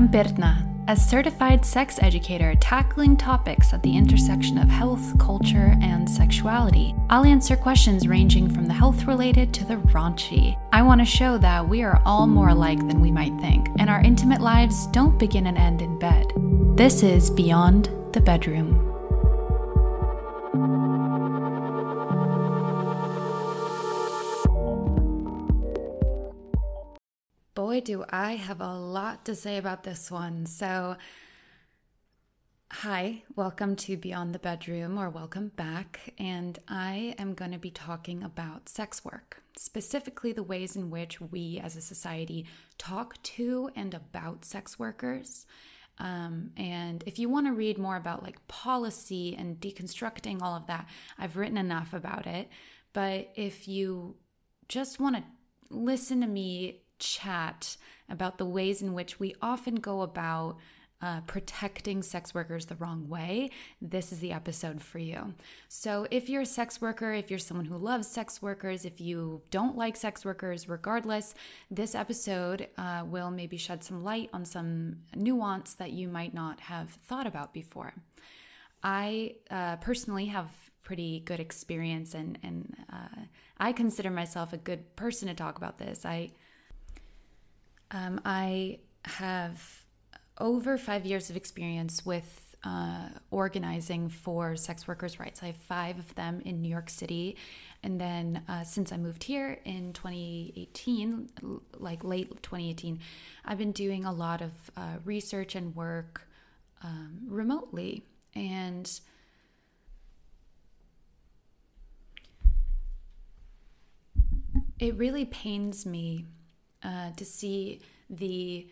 I'm Birna, a certified sex educator tackling topics at the intersection of health, culture, and sexuality. I'll answer questions ranging from the health related to the raunchy. I want to show that we are all more alike than we might think, and our intimate lives don't begin and end in bed. This is Beyond the Bedroom. Do I have a lot to say about this one. So, hi, welcome to Beyond the Bedroom, or welcome back. And I am going to be talking about sex work, specifically the ways in which we as a society talk to and about sex workers. Um, and if you want to read more about like policy and deconstructing all of that, I've written enough about it. But if you just want to listen to me chat about the ways in which we often go about uh, protecting sex workers the wrong way, this is the episode for you. So, if you're a sex worker, if you're someone who loves sex workers, if you don't like sex workers, regardless, this episode uh, will maybe shed some light on some nuance that you might not have thought about before. I uh, personally have pretty good experience, and and uh, I consider myself a good person to talk about this. I um, I have over five years of experience with uh, organizing for sex workers' rights. I have five of them in New York City. And then uh, since I moved here in 2018, like late 2018, I've been doing a lot of uh, research and work um, remotely. And it really pains me uh, to see the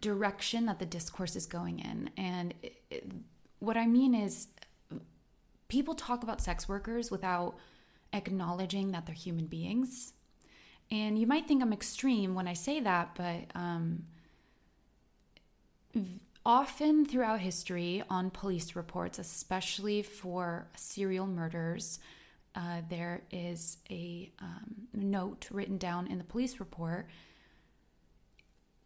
direction that the discourse is going in. And it, what I mean is, people talk about sex workers without acknowledging that they're human beings. And you might think I'm extreme when I say that, but um, often throughout history, on police reports, especially for serial murders, uh, there is a um, note written down in the police report.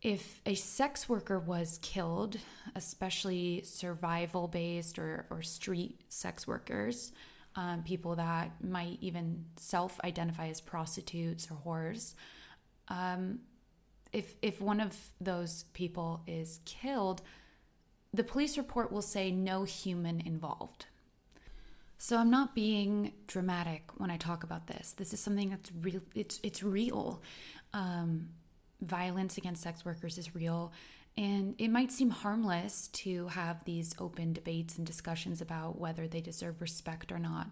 If a sex worker was killed, especially survival based or, or street sex workers, um, people that might even self identify as prostitutes or whores, um, if, if one of those people is killed, the police report will say no human involved. So I'm not being dramatic when I talk about this. This is something that's real. It's it's real. Um, violence against sex workers is real, and it might seem harmless to have these open debates and discussions about whether they deserve respect or not.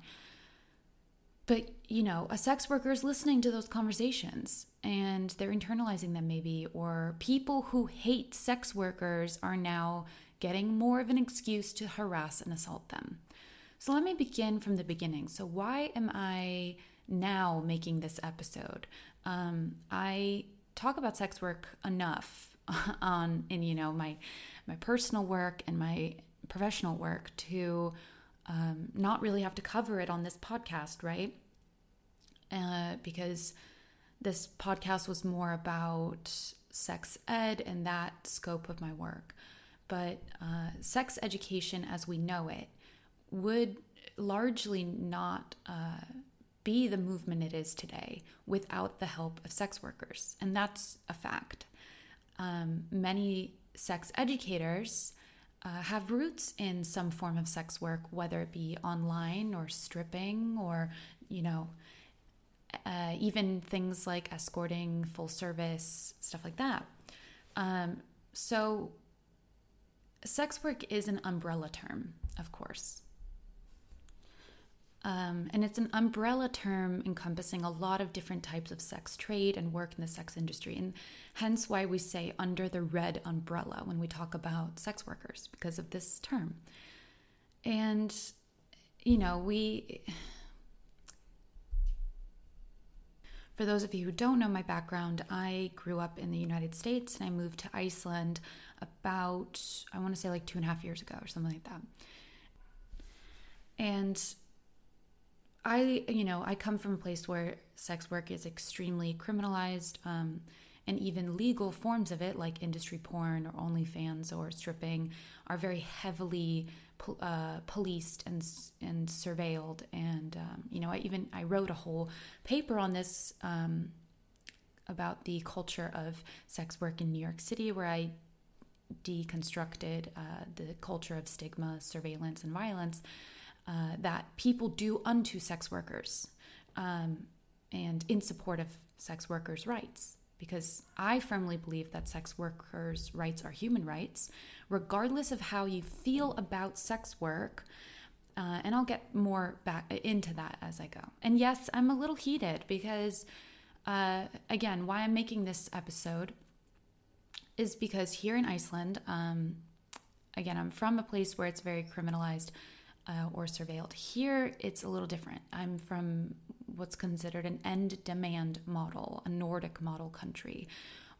But you know, a sex worker is listening to those conversations and they're internalizing them, maybe. Or people who hate sex workers are now getting more of an excuse to harass and assault them. So let me begin from the beginning. So, why am I now making this episode? Um, I talk about sex work enough on in you know my my personal work and my professional work to um, not really have to cover it on this podcast, right? Uh, because this podcast was more about sex ed and that scope of my work. But uh, sex education as we know it would largely not uh, be the movement it is today without the help of sex workers. And that's a fact. Um, many sex educators uh, have roots in some form of sex work, whether it be online or stripping or, you know, uh, even things like escorting, full service, stuff like that. Um, so, sex work is an umbrella term, of course. Um, and it's an umbrella term encompassing a lot of different types of sex trade and work in the sex industry. And hence why we say under the red umbrella when we talk about sex workers because of this term. And, you know, we. For those of you who don't know my background, I grew up in the United States and I moved to Iceland about, I want to say like two and a half years ago or something like that. And I, you know, I come from a place where sex work is extremely criminalized. Um, and even legal forms of it, like industry porn or OnlyFans or stripping, are very heavily uh, policed and and surveilled. And um, you know, I even I wrote a whole paper on this um, about the culture of sex work in New York City, where I deconstructed uh, the culture of stigma, surveillance, and violence uh, that people do unto sex workers um, and in support of sex workers' rights. Because I firmly believe that sex workers' rights are human rights, regardless of how you feel about sex work. Uh, and I'll get more back into that as I go. And yes, I'm a little heated because, uh, again, why I'm making this episode is because here in Iceland, um, again, I'm from a place where it's very criminalized uh, or surveilled. Here, it's a little different. I'm from what's considered an end demand model, a Nordic model country,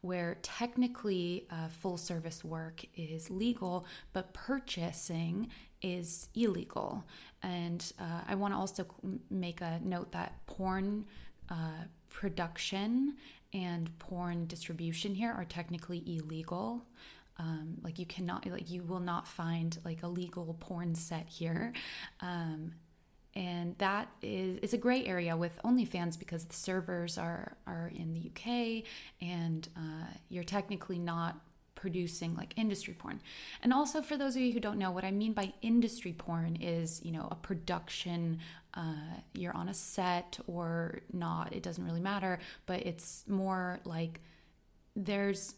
where technically uh, full service work is legal, but purchasing is illegal. And uh, I want to also make a note that porn uh, production and porn distribution here are technically illegal. Um, like you cannot, like you will not find like a legal porn set here. Um, and that is it's a gray area with OnlyFans because the servers are are in the UK, and uh, you're technically not producing like industry porn. And also for those of you who don't know what I mean by industry porn is, you know, a production uh, you're on a set or not, it doesn't really matter, but it's more like there's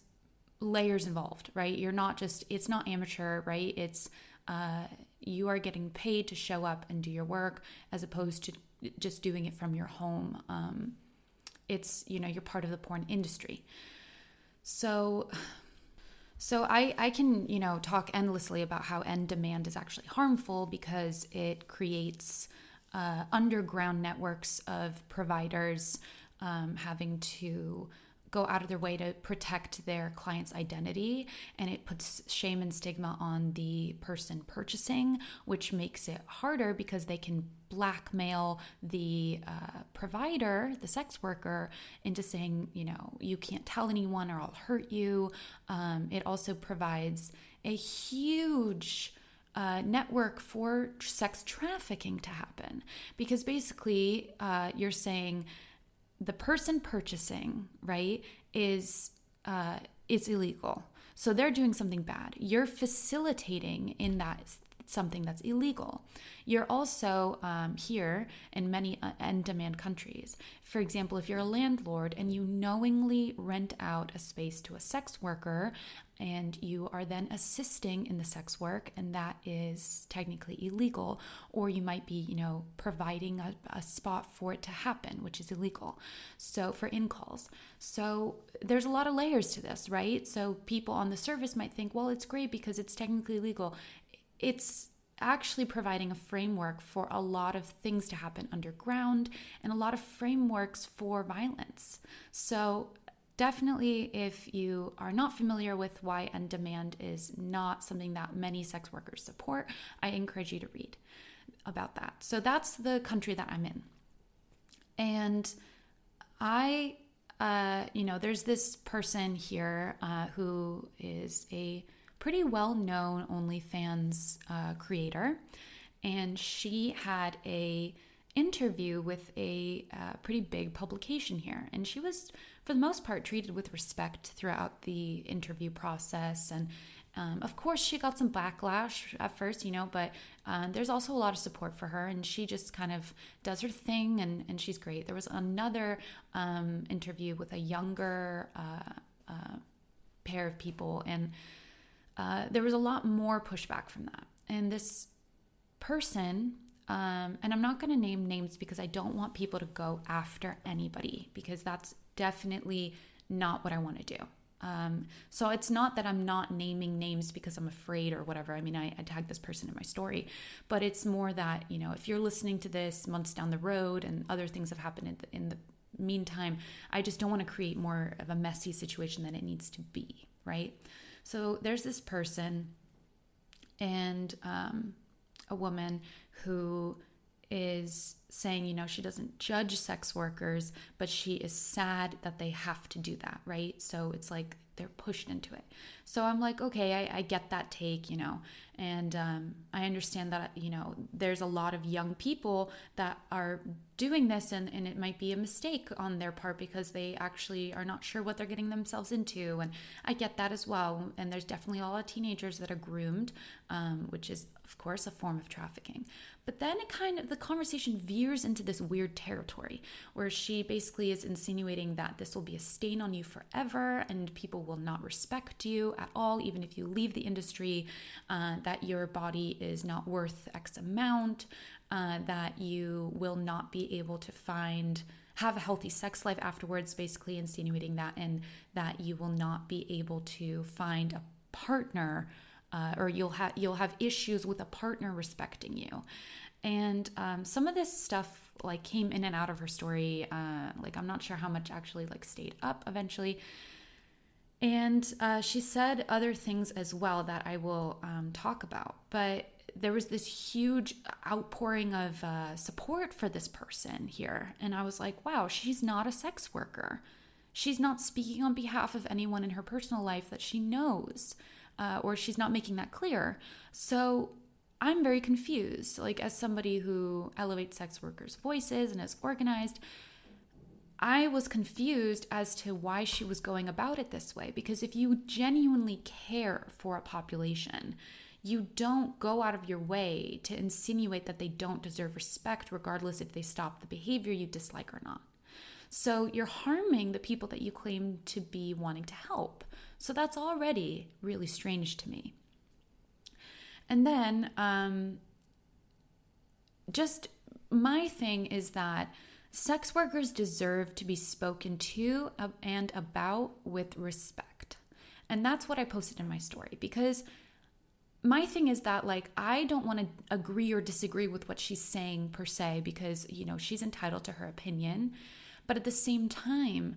layers involved, right? You're not just it's not amateur, right? It's uh you are getting paid to show up and do your work as opposed to just doing it from your home. Um, it's you know you're part of the porn industry. So so I, I can, you know, talk endlessly about how end demand is actually harmful because it creates uh, underground networks of providers um, having to go out of their way to protect their client's identity and it puts shame and stigma on the person purchasing which makes it harder because they can blackmail the uh, provider the sex worker into saying you know you can't tell anyone or i'll hurt you. Um, it also provides a huge uh, network for sex trafficking to happen because basically uh, you're saying the person purchasing, right, is uh, is illegal. So they're doing something bad. You're facilitating in that something that's illegal. You're also um, here in many uh, end demand countries. For example, if you're a landlord and you knowingly rent out a space to a sex worker and you are then assisting in the sex work and that is technically illegal or you might be you know providing a, a spot for it to happen which is illegal so for in calls so there's a lot of layers to this right so people on the service might think well it's great because it's technically legal it's actually providing a framework for a lot of things to happen underground and a lot of frameworks for violence. So, definitely, if you are not familiar with why end demand is not something that many sex workers support, I encourage you to read about that. So, that's the country that I'm in. And I, uh, you know, there's this person here uh, who is a pretty well known OnlyFans uh, creator, and she had a interview with a uh, pretty big publication here, and she was for the most part treated with respect throughout the interview process and. Um, of course, she got some backlash at first, you know, but uh, there's also a lot of support for her, and she just kind of does her thing, and, and she's great. There was another um, interview with a younger uh, uh, pair of people, and uh, there was a lot more pushback from that. And this person, um, and I'm not going to name names because I don't want people to go after anybody because that's definitely not what I want to do. Um, so it's not that I'm not naming names because I'm afraid or whatever. I mean, I, I tagged this person in my story, but it's more that, you know, if you're listening to this months down the road and other things have happened in the, in the meantime, I just don't want to create more of a messy situation than it needs to be, right? So there's this person and um, a woman who is saying, you know, she doesn't judge sex workers, but she is sad that they have to do that, right? So it's like they're pushed into it. So I'm like, okay, I, I get that take, you know, and um, I understand that, you know, there's a lot of young people that are doing this and, and it might be a mistake on their part because they actually are not sure what they're getting themselves into. And I get that as well. And there's definitely a lot of teenagers that are groomed, um, which is, of course, a form of trafficking. But then it kind of, the conversation veers into this weird territory where she basically is insinuating that this will be a stain on you forever and people will not respect you at all, even if you leave the industry, uh, that your body is not worth X amount, uh, that you will not be able to find have a healthy sex life afterwards, basically insinuating that, and that you will not be able to find a partner uh, or you'll have you'll have issues with a partner respecting you. And um, some of this stuff like came in and out of her story uh, like i'm not sure how much actually like stayed up eventually. And uh, she said other things as well that i will um, talk about. But there was this huge outpouring of uh, support for this person here. And i was like wow she's not a sex worker. She's not speaking on behalf of anyone in her personal life that she knows uh, or she's not making that clear. So I'm very confused. Like, as somebody who elevates sex workers' voices and is organized, I was confused as to why she was going about it this way. Because if you genuinely care for a population, you don't go out of your way to insinuate that they don't deserve respect, regardless if they stop the behavior you dislike or not. So you're harming the people that you claim to be wanting to help. So that's already really strange to me. And then, um, just my thing is that sex workers deserve to be spoken to and about with respect. And that's what I posted in my story because my thing is that like I don't want to agree or disagree with what she's saying per se because you know she's entitled to her opinion but at the same time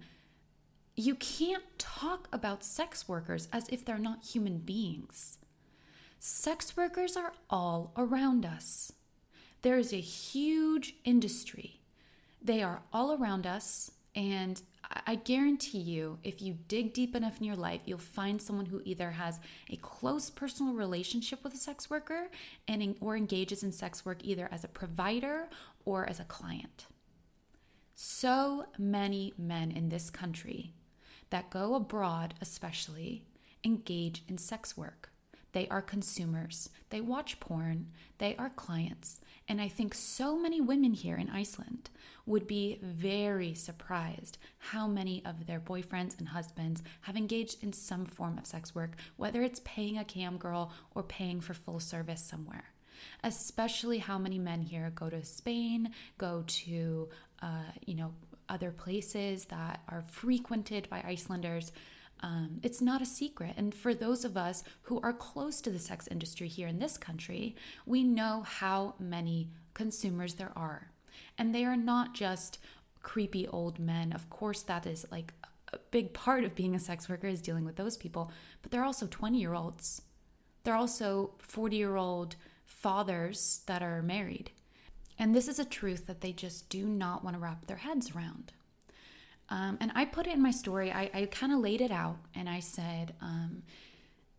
you can't talk about sex workers as if they're not human beings. Sex workers are all around us. There is a huge industry. They are all around us. And I guarantee you, if you dig deep enough in your life, you'll find someone who either has a close personal relationship with a sex worker and or engages in sex work either as a provider or as a client. So many men in this country that go abroad, especially, engage in sex work. They are consumers. They watch porn. They are clients. And I think so many women here in Iceland would be very surprised how many of their boyfriends and husbands have engaged in some form of sex work, whether it's paying a cam girl or paying for full service somewhere. Especially how many men here go to Spain, go to, uh, you know, other places that are frequented by Icelanders. Um, it's not a secret. And for those of us who are close to the sex industry here in this country, we know how many consumers there are. And they are not just creepy old men. Of course, that is like a big part of being a sex worker is dealing with those people, but they're also 20 year olds. They're also 40 year old fathers that are married. And this is a truth that they just do not want to wrap their heads around. Um, and I put it in my story, I, I kind of laid it out and I said, um,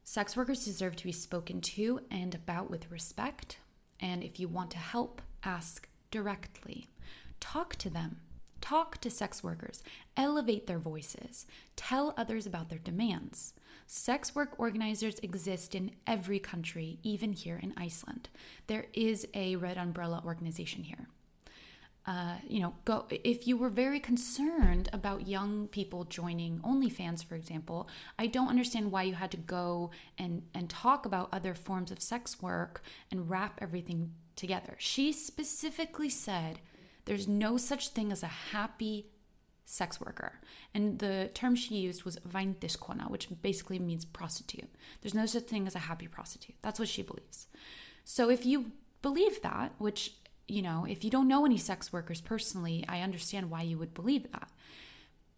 sex workers deserve to be spoken to and about with respect. And if you want to help, ask directly. Talk to them. Talk to sex workers. Elevate their voices. Tell others about their demands. Sex work organizers exist in every country, even here in Iceland. There is a red umbrella organization here. Uh, you know, go if you were very concerned about young people joining OnlyFans, for example. I don't understand why you had to go and and talk about other forms of sex work and wrap everything together. She specifically said there's no such thing as a happy sex worker. And the term she used was vændiskona, which basically means prostitute. There's no such thing as a happy prostitute. That's what she believes. So if you believe that, which, you know, if you don't know any sex workers personally, I understand why you would believe that.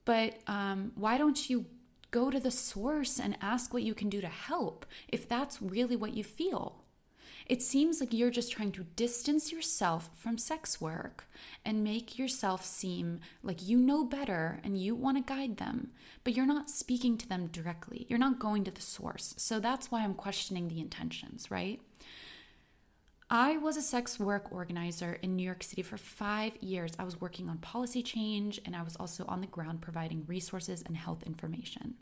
But um, why don't you go to the source and ask what you can do to help if that's really what you feel? It seems like you're just trying to distance yourself from sex work and make yourself seem like you know better and you want to guide them, but you're not speaking to them directly. You're not going to the source. So that's why I'm questioning the intentions, right? I was a sex work organizer in New York City for five years. I was working on policy change and I was also on the ground providing resources and health information.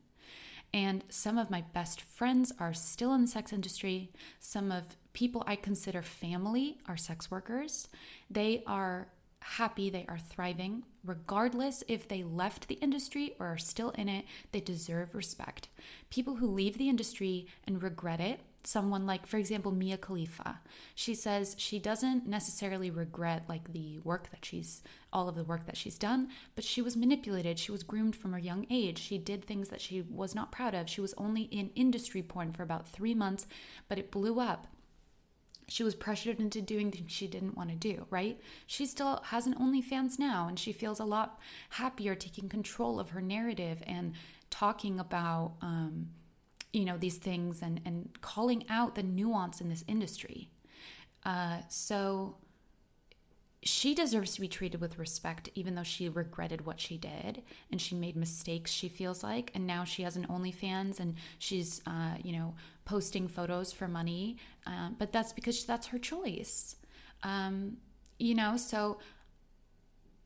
And some of my best friends are still in the sex industry. Some of people I consider family are sex workers. They are happy, they are thriving. Regardless if they left the industry or are still in it, they deserve respect. People who leave the industry and regret it someone like for example Mia Khalifa she says she doesn't necessarily regret like the work that she's all of the work that she's done but she was manipulated she was groomed from her young age she did things that she was not proud of she was only in industry porn for about 3 months but it blew up she was pressured into doing things she didn't want to do, right? She still has an OnlyFans now and she feels a lot happier taking control of her narrative and talking about um, you know these things and and calling out the nuance in this industry uh, so she deserves to be treated with respect even though she regretted what she did and she made mistakes she feels like and now she has an onlyfans and she's uh, you know posting photos for money um, but that's because that's her choice. Um, you know so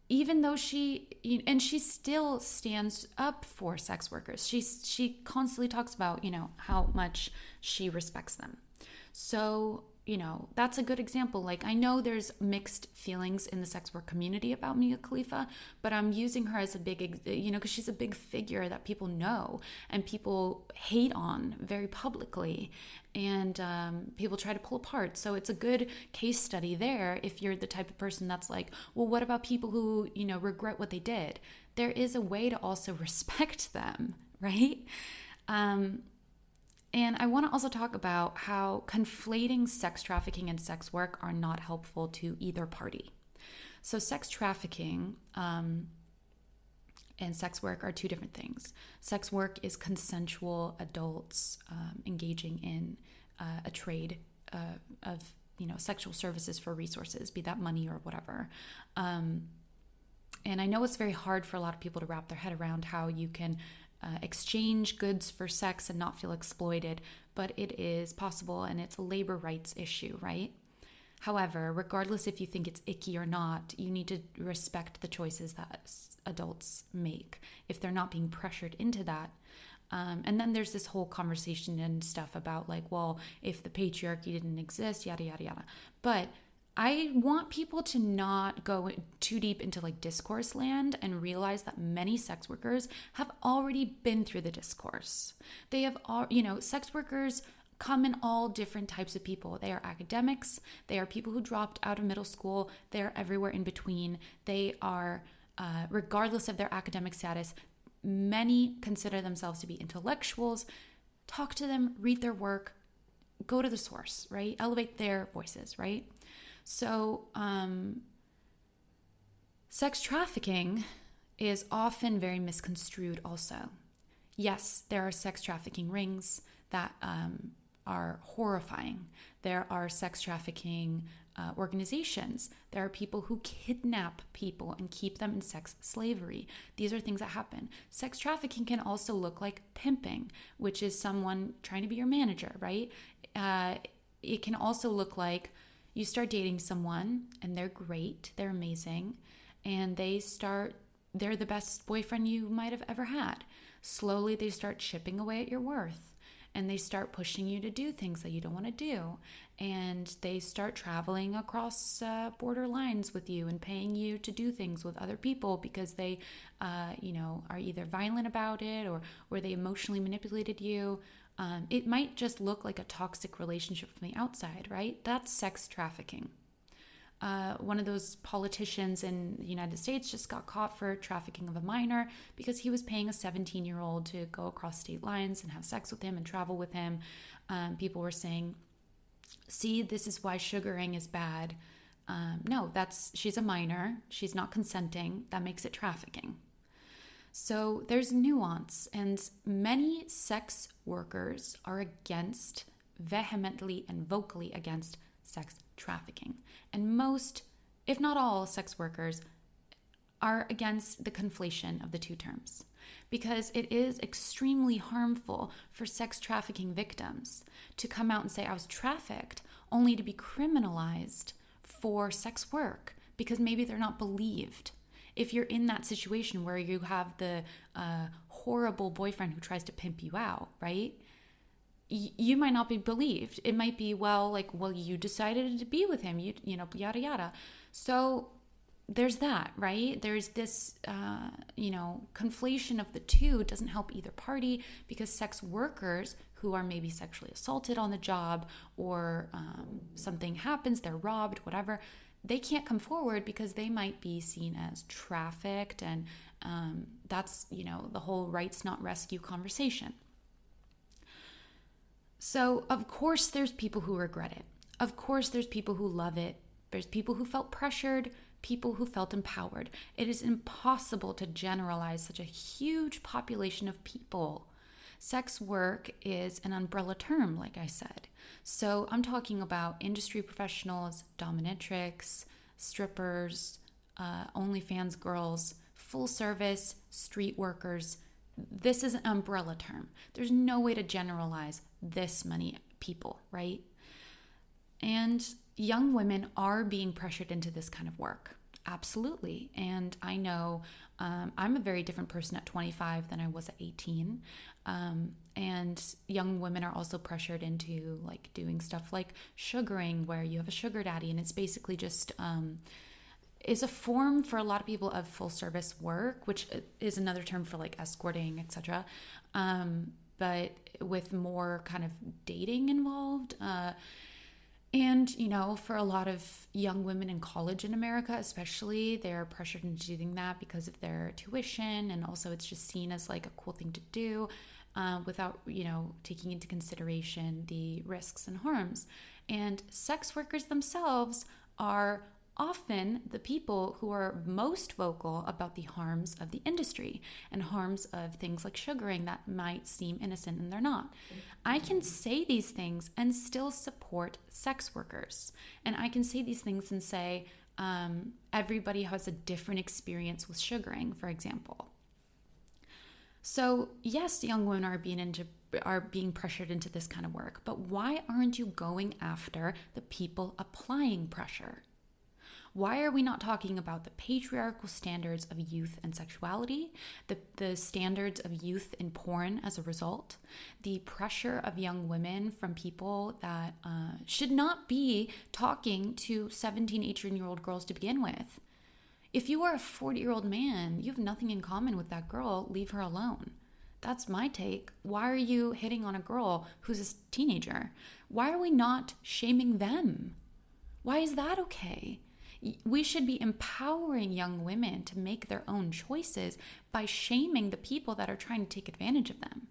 even though she and she still stands up for sex workers. She she constantly talks about you know how much she respects them. So you know, that's a good example. Like, I know there's mixed feelings in the sex work community about Mia Khalifa, but I'm using her as a big, you know, because she's a big figure that people know and people hate on very publicly and um, people try to pull apart. So it's a good case study there if you're the type of person that's like, well, what about people who, you know, regret what they did? There is a way to also respect them, right? Um, and I want to also talk about how conflating sex trafficking and sex work are not helpful to either party. So, sex trafficking um, and sex work are two different things. Sex work is consensual adults um, engaging in uh, a trade uh, of you know sexual services for resources, be that money or whatever. Um, and I know it's very hard for a lot of people to wrap their head around how you can uh, exchange goods for sex and not feel exploited, but it is possible and it's a labor rights issue, right? However, regardless if you think it's icky or not, you need to respect the choices that adults make if they're not being pressured into that. Um, and then there's this whole conversation and stuff about like, well, if the patriarchy didn't exist, yada, yada, yada. But I want people to not go too deep into like discourse land and realize that many sex workers have already been through the discourse. They have all, you know, sex workers come in all different types of people. They are academics, they are people who dropped out of middle school, they're everywhere in between. They are, uh, regardless of their academic status, many consider themselves to be intellectuals. Talk to them, read their work, go to the source, right? Elevate their voices, right? So, um, sex trafficking is often very misconstrued, also. Yes, there are sex trafficking rings that um, are horrifying. There are sex trafficking uh, organizations. There are people who kidnap people and keep them in sex slavery. These are things that happen. Sex trafficking can also look like pimping, which is someone trying to be your manager, right? Uh, it can also look like you start dating someone and they're great, they're amazing, and they start, they're the best boyfriend you might have ever had. Slowly, they start chipping away at your worth and they start pushing you to do things that you don't want to do. And they start traveling across uh, border lines with you and paying you to do things with other people because they, uh, you know, are either violent about it or, or they emotionally manipulated you um, it might just look like a toxic relationship from the outside, right? That's sex trafficking. Uh, one of those politicians in the United States just got caught for trafficking of a minor because he was paying a 17 year old to go across state lines and have sex with him and travel with him. Um, people were saying, see, this is why sugaring is bad. Um, no, that's she's a minor. She's not consenting. That makes it trafficking. So there's nuance, and many sex workers are against, vehemently and vocally against sex trafficking. And most, if not all, sex workers are against the conflation of the two terms because it is extremely harmful for sex trafficking victims to come out and say, I was trafficked, only to be criminalized for sex work because maybe they're not believed. If you're in that situation where you have the uh, horrible boyfriend who tries to pimp you out, right? You might not be believed. It might be, well, like, well, you decided to be with him, you, you know, yada yada. So there's that, right? There's this, uh, you know, conflation of the two doesn't help either party because sex workers who are maybe sexually assaulted on the job or um, something happens, they're robbed, whatever, they can't come forward because they might be seen as trafficked. And um, that's, you know, the whole rights not rescue conversation. So, of course, there's people who regret it. Of course, there's people who love it. There's people who felt pressured people who felt empowered. It is impossible to generalize such a huge population of people. Sex work is an umbrella term, like I said. So I'm talking about industry professionals, dominatrix, strippers, uh, OnlyFans girls, full service, street workers. This is an umbrella term. There's no way to generalize this many people, right? And young women are being pressured into this kind of work. Absolutely. And I know um, I'm a very different person at 25 than I was at 18. Um, and young women are also pressured into like doing stuff like sugaring, where you have a sugar daddy, and it's basically just. Um, is a form for a lot of people of full service work, which is another term for like escorting, etc. Um, but with more kind of dating involved. Uh, and, you know, for a lot of young women in college in America, especially, they're pressured into doing that because of their tuition. And also, it's just seen as like a cool thing to do uh, without, you know, taking into consideration the risks and harms. And sex workers themselves are often the people who are most vocal about the harms of the industry and harms of things like sugaring that might seem innocent and they're not. I can say these things and still support sex workers. And I can say these things and say, um, everybody has a different experience with sugaring, for example. So, yes, young women are being into are being pressured into this kind of work, but why aren't you going after the people applying pressure? Why are we not talking about the patriarchal standards of youth and sexuality, the, the standards of youth in porn as a result, the pressure of young women from people that uh, should not be talking to 17, 18 year old girls to begin with? If you are a 40 year old man, you have nothing in common with that girl, leave her alone. That's my take. Why are you hitting on a girl who's a teenager? Why are we not shaming them? Why is that okay? We should be empowering young women to make their own choices by shaming the people that are trying to take advantage of them.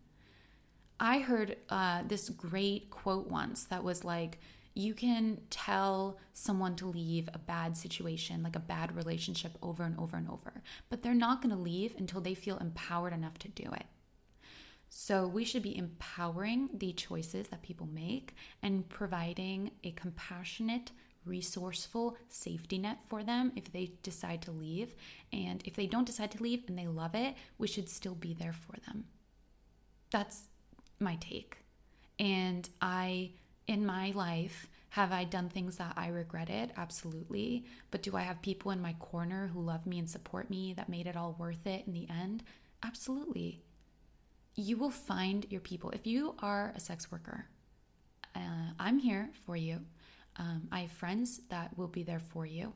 I heard uh, this great quote once that was like, you can tell someone to leave a bad situation, like a bad relationship, over and over and over, but they're not going to leave until they feel empowered enough to do it. So, we should be empowering the choices that people make and providing a compassionate, resourceful safety net for them if they decide to leave. And if they don't decide to leave and they love it, we should still be there for them. That's my take. And I, in my life, have I done things that I regretted? Absolutely. But do I have people in my corner who love me and support me that made it all worth it in the end? Absolutely. You will find your people. If you are a sex worker, uh, I'm here for you. Um, I have friends that will be there for you.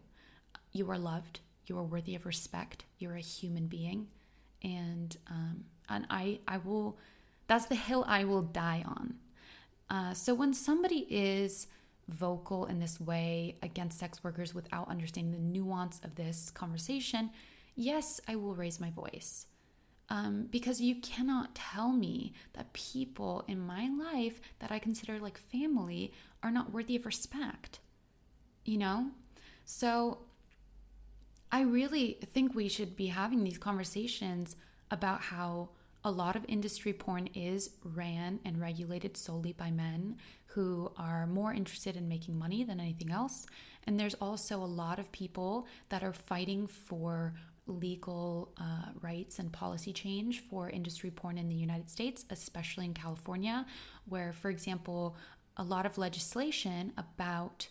You are loved. You are worthy of respect. You're a human being, and um, and I I will. That's the hill I will die on. Uh, so when somebody is vocal in this way against sex workers without understanding the nuance of this conversation, yes, I will raise my voice. Um, because you cannot tell me that people in my life that I consider like family are not worthy of respect. You know? So I really think we should be having these conversations about how a lot of industry porn is ran and regulated solely by men who are more interested in making money than anything else. And there's also a lot of people that are fighting for legal uh, rights and policy change for industry porn in the United States, especially in California, where, for example, a lot of legislation about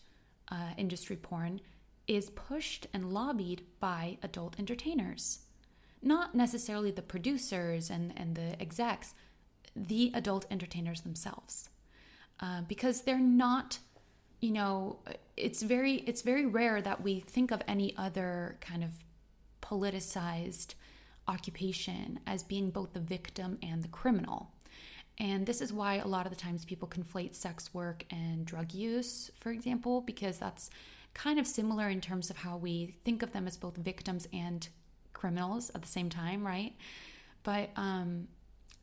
uh, industry porn is pushed and lobbied by adult entertainers not necessarily the producers and, and the execs, the adult entertainers themselves. Uh, because they're not, you know, it's very it's very rare that we think of any other kind of politicized occupation as being both the victim and the criminal. And this is why a lot of the times people conflate sex work and drug use, for example, because that's kind of similar in terms of how we think of them as both victims and criminals at the same time, right? But um,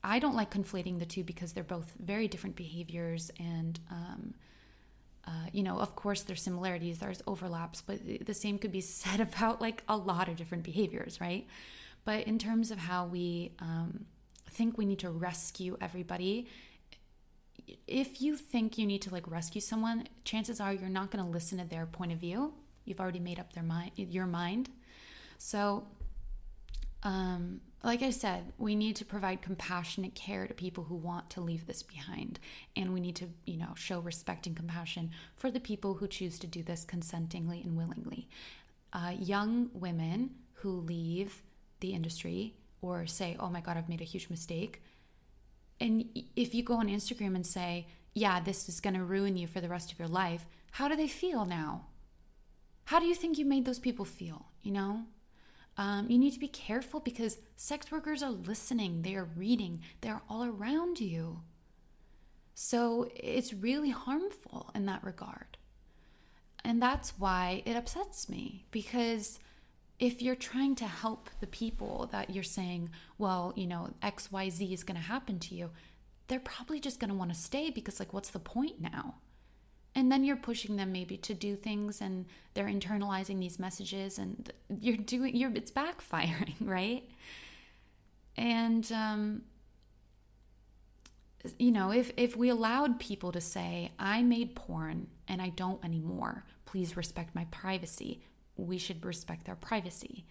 I don't like conflating the two because they're both very different behaviors and. Um, uh, you know, of course, there's similarities, there's overlaps, but the same could be said about like a lot of different behaviors, right? But in terms of how we um, think we need to rescue everybody, if you think you need to like rescue someone, chances are you're not going to listen to their point of view. You've already made up their mind, your mind. So um, like I said, we need to provide compassionate care to people who want to leave this behind. And we need to, you know, show respect and compassion for the people who choose to do this consentingly and willingly. Uh, young women who leave the industry or say, oh my God, I've made a huge mistake. And if you go on Instagram and say, yeah, this is going to ruin you for the rest of your life, how do they feel now? How do you think you made those people feel? You know? Um, you need to be careful because sex workers are listening, they are reading, they're all around you. So it's really harmful in that regard. And that's why it upsets me because if you're trying to help the people that you're saying, well, you know, XYZ is going to happen to you, they're probably just going to want to stay because, like, what's the point now? And then you're pushing them maybe to do things and they're internalizing these messages and you're doing you're it's backfiring right? And um you know if if we allowed people to say i made porn and i don't anymore. Please respect my privacy. We should respect their privacy.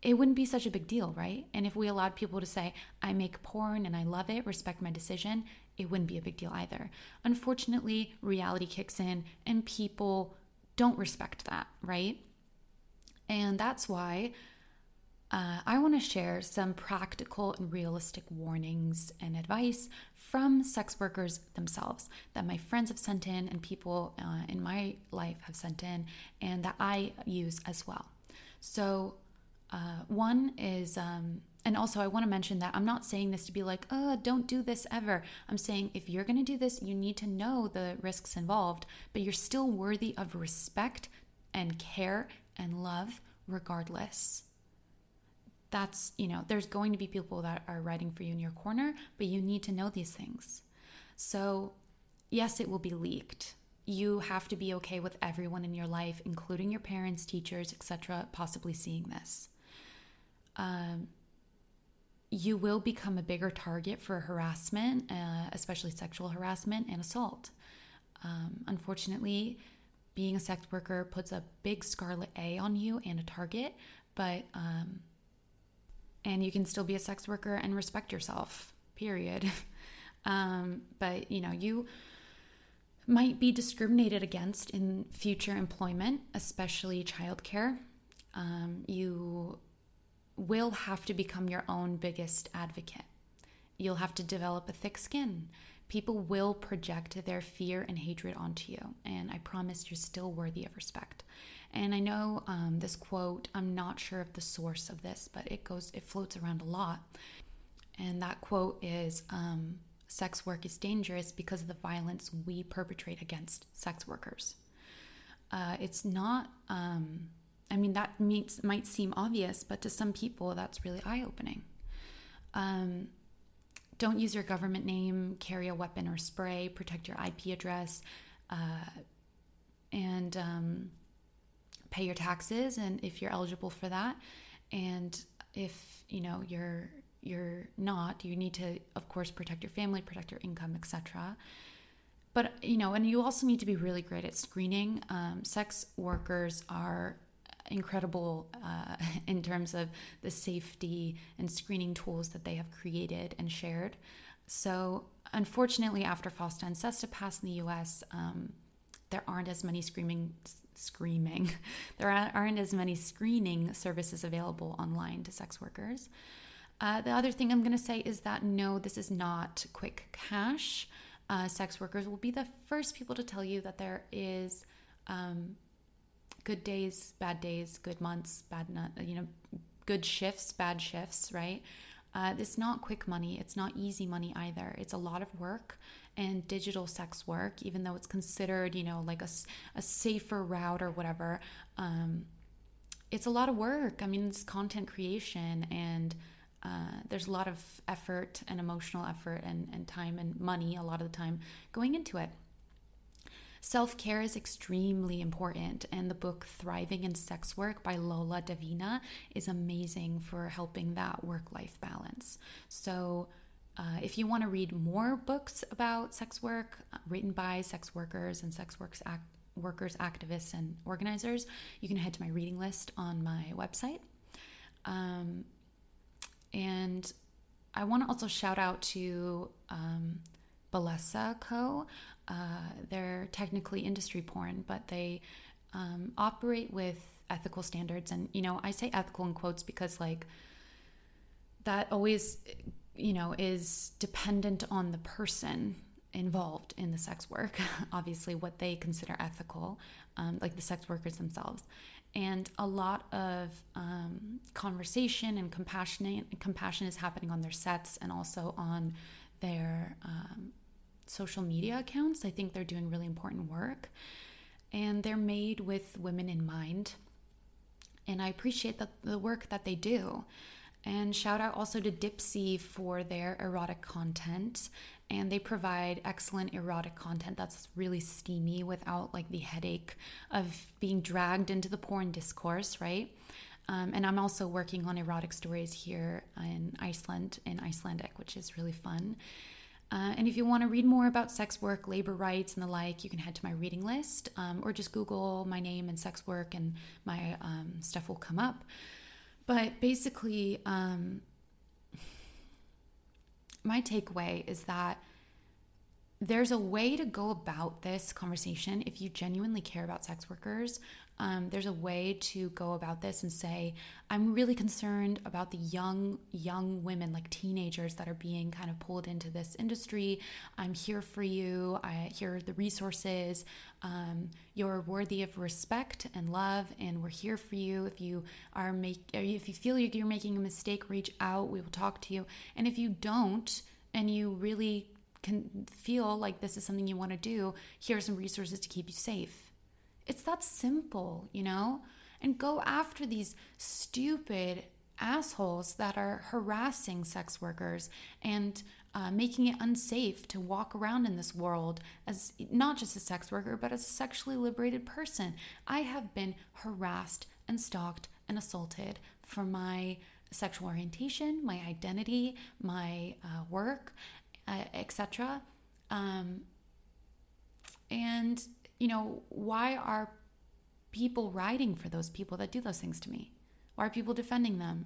It wouldn't be such a big deal right? And if we allowed people to say i make porn and i love it respect my decision it wouldn't be a big deal either. Unfortunately, reality kicks in and people don't respect that, right? And that's why uh, I want to share some practical and realistic warnings and advice from sex workers themselves that my friends have sent in and people uh, in my life have sent in and that I use as well. So, uh, one is um, and also, I want to mention that I'm not saying this to be like, oh, don't do this ever. I'm saying if you're going to do this, you need to know the risks involved, but you're still worthy of respect and care and love regardless. That's, you know, there's going to be people that are writing for you in your corner, but you need to know these things. So, yes, it will be leaked. You have to be okay with everyone in your life, including your parents, teachers, etc., possibly seeing this. Um, you will become a bigger target for harassment, uh, especially sexual harassment and assault. Um, unfortunately, being a sex worker puts a big scarlet A on you and a target, but um, and you can still be a sex worker and respect yourself. Period. um, but you know you might be discriminated against in future employment, especially childcare. Um, you will have to become your own biggest advocate. You'll have to develop a thick skin. People will project their fear and hatred onto you, and I promise you're still worthy of respect. And I know um, this quote, I'm not sure of the source of this, but it goes, it floats around a lot. And that quote is um, Sex work is dangerous because of the violence we perpetrate against sex workers. Uh, it's not. Um, I mean, that meets, might seem obvious, but to some people, that's really eye opening. Um, don't use your government name, carry a weapon or spray, protect your IP address, uh, and um, pay your taxes. And if you're eligible for that, and if you know you're you're not. You need to, of course, protect your family, protect your income, etc. But you know, and you also need to be really great at screening. Um, sex workers are incredible uh, in terms of the safety and screening tools that they have created and shared. So, unfortunately, after FOSTA and SESTA passed in the U.S., um, there aren't as many screaming screaming there aren't as many screening services available online to sex workers uh, the other thing i'm going to say is that no this is not quick cash uh, sex workers will be the first people to tell you that there is um, good days, bad days, good months, bad not, you know, good shifts, bad shifts, right? Uh, it's not quick money. It's not easy money either. It's a lot of work and digital sex work, even though it's considered, you know, like a, a safer route or whatever. Um, it's a lot of work. I mean, it's content creation and uh, there's a lot of effort and emotional effort and, and time and money a lot of the time going into it. Self care is extremely important, and the book Thriving in Sex Work by Lola Davina is amazing for helping that work life balance. So, uh, if you want to read more books about sex work uh, written by sex workers and sex works act- workers, activists, and organizers, you can head to my reading list on my website. Um, and I want to also shout out to um, Bellesa Co. Uh, they're technically industry porn, but they um, operate with ethical standards. And, you know, I say ethical in quotes because, like, that always, you know, is dependent on the person involved in the sex work, obviously, what they consider ethical, um, like the sex workers themselves. And a lot of um, conversation and compassion, compassion is happening on their sets and also on their um, social media accounts. I think they're doing really important work and they're made with women in mind. And I appreciate the, the work that they do. And shout out also to Dipsea for their erotic content. And they provide excellent erotic content that's really steamy without like the headache of being dragged into the porn discourse, right? Um, and I'm also working on erotic stories here in Iceland, in Icelandic, which is really fun. Uh, and if you want to read more about sex work, labor rights, and the like, you can head to my reading list um, or just Google my name and sex work, and my um, stuff will come up. But basically, um, my takeaway is that there's a way to go about this conversation if you genuinely care about sex workers um, there's a way to go about this and say i'm really concerned about the young young women like teenagers that are being kind of pulled into this industry. I'm here for you. I here are the resources. Um, you're worthy of respect and love and we're here for you. If you are make if you feel you're making a mistake reach out. We will talk to you. And if you don't and you really can feel like this is something you want to do here are some resources to keep you safe it's that simple, you know? And go after these stupid assholes that are harassing sex workers and uh, making it unsafe to walk around in this world as not just a sex worker, but as a sexually liberated person. I have been harassed and stalked and assaulted for my sexual orientation, my identity, my uh, work, uh, etc. Um, and you know, why are people writing for those people that do those things to me? Why are people defending them?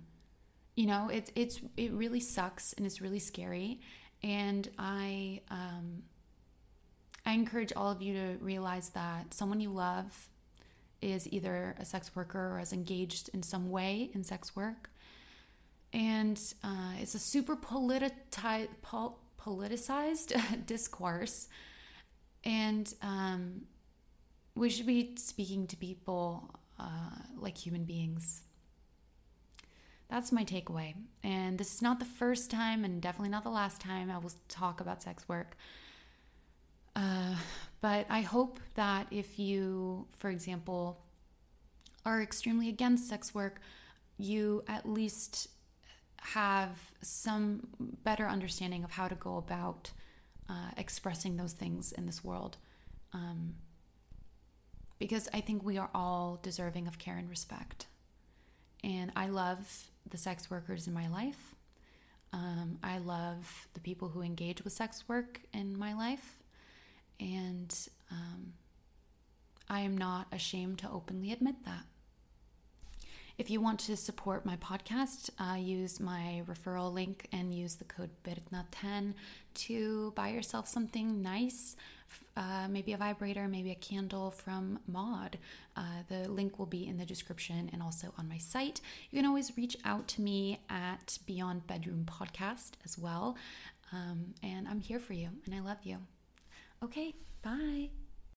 You know, it's it's it really sucks and it's really scary. And I um, I encourage all of you to realize that someone you love is either a sex worker or is engaged in some way in sex work. And uh, it's a super politi- pol- politicized discourse. And um, we should be speaking to people uh, like human beings. That's my takeaway. And this is not the first time, and definitely not the last time I will talk about sex work. Uh, but I hope that if you, for example, are extremely against sex work, you at least have some better understanding of how to go about uh, expressing those things in this world. Um, because I think we are all deserving of care and respect. And I love the sex workers in my life. Um, I love the people who engage with sex work in my life, and um, I am not ashamed to openly admit that. If you want to support my podcast, uh, use my referral link and use the code BIRNA10 to buy yourself something nice, uh, maybe a vibrator, maybe a candle from Maude. Uh, the link will be in the description and also on my site. You can always reach out to me at Beyond Bedroom Podcast as well. Um, and I'm here for you and I love you. Okay, bye.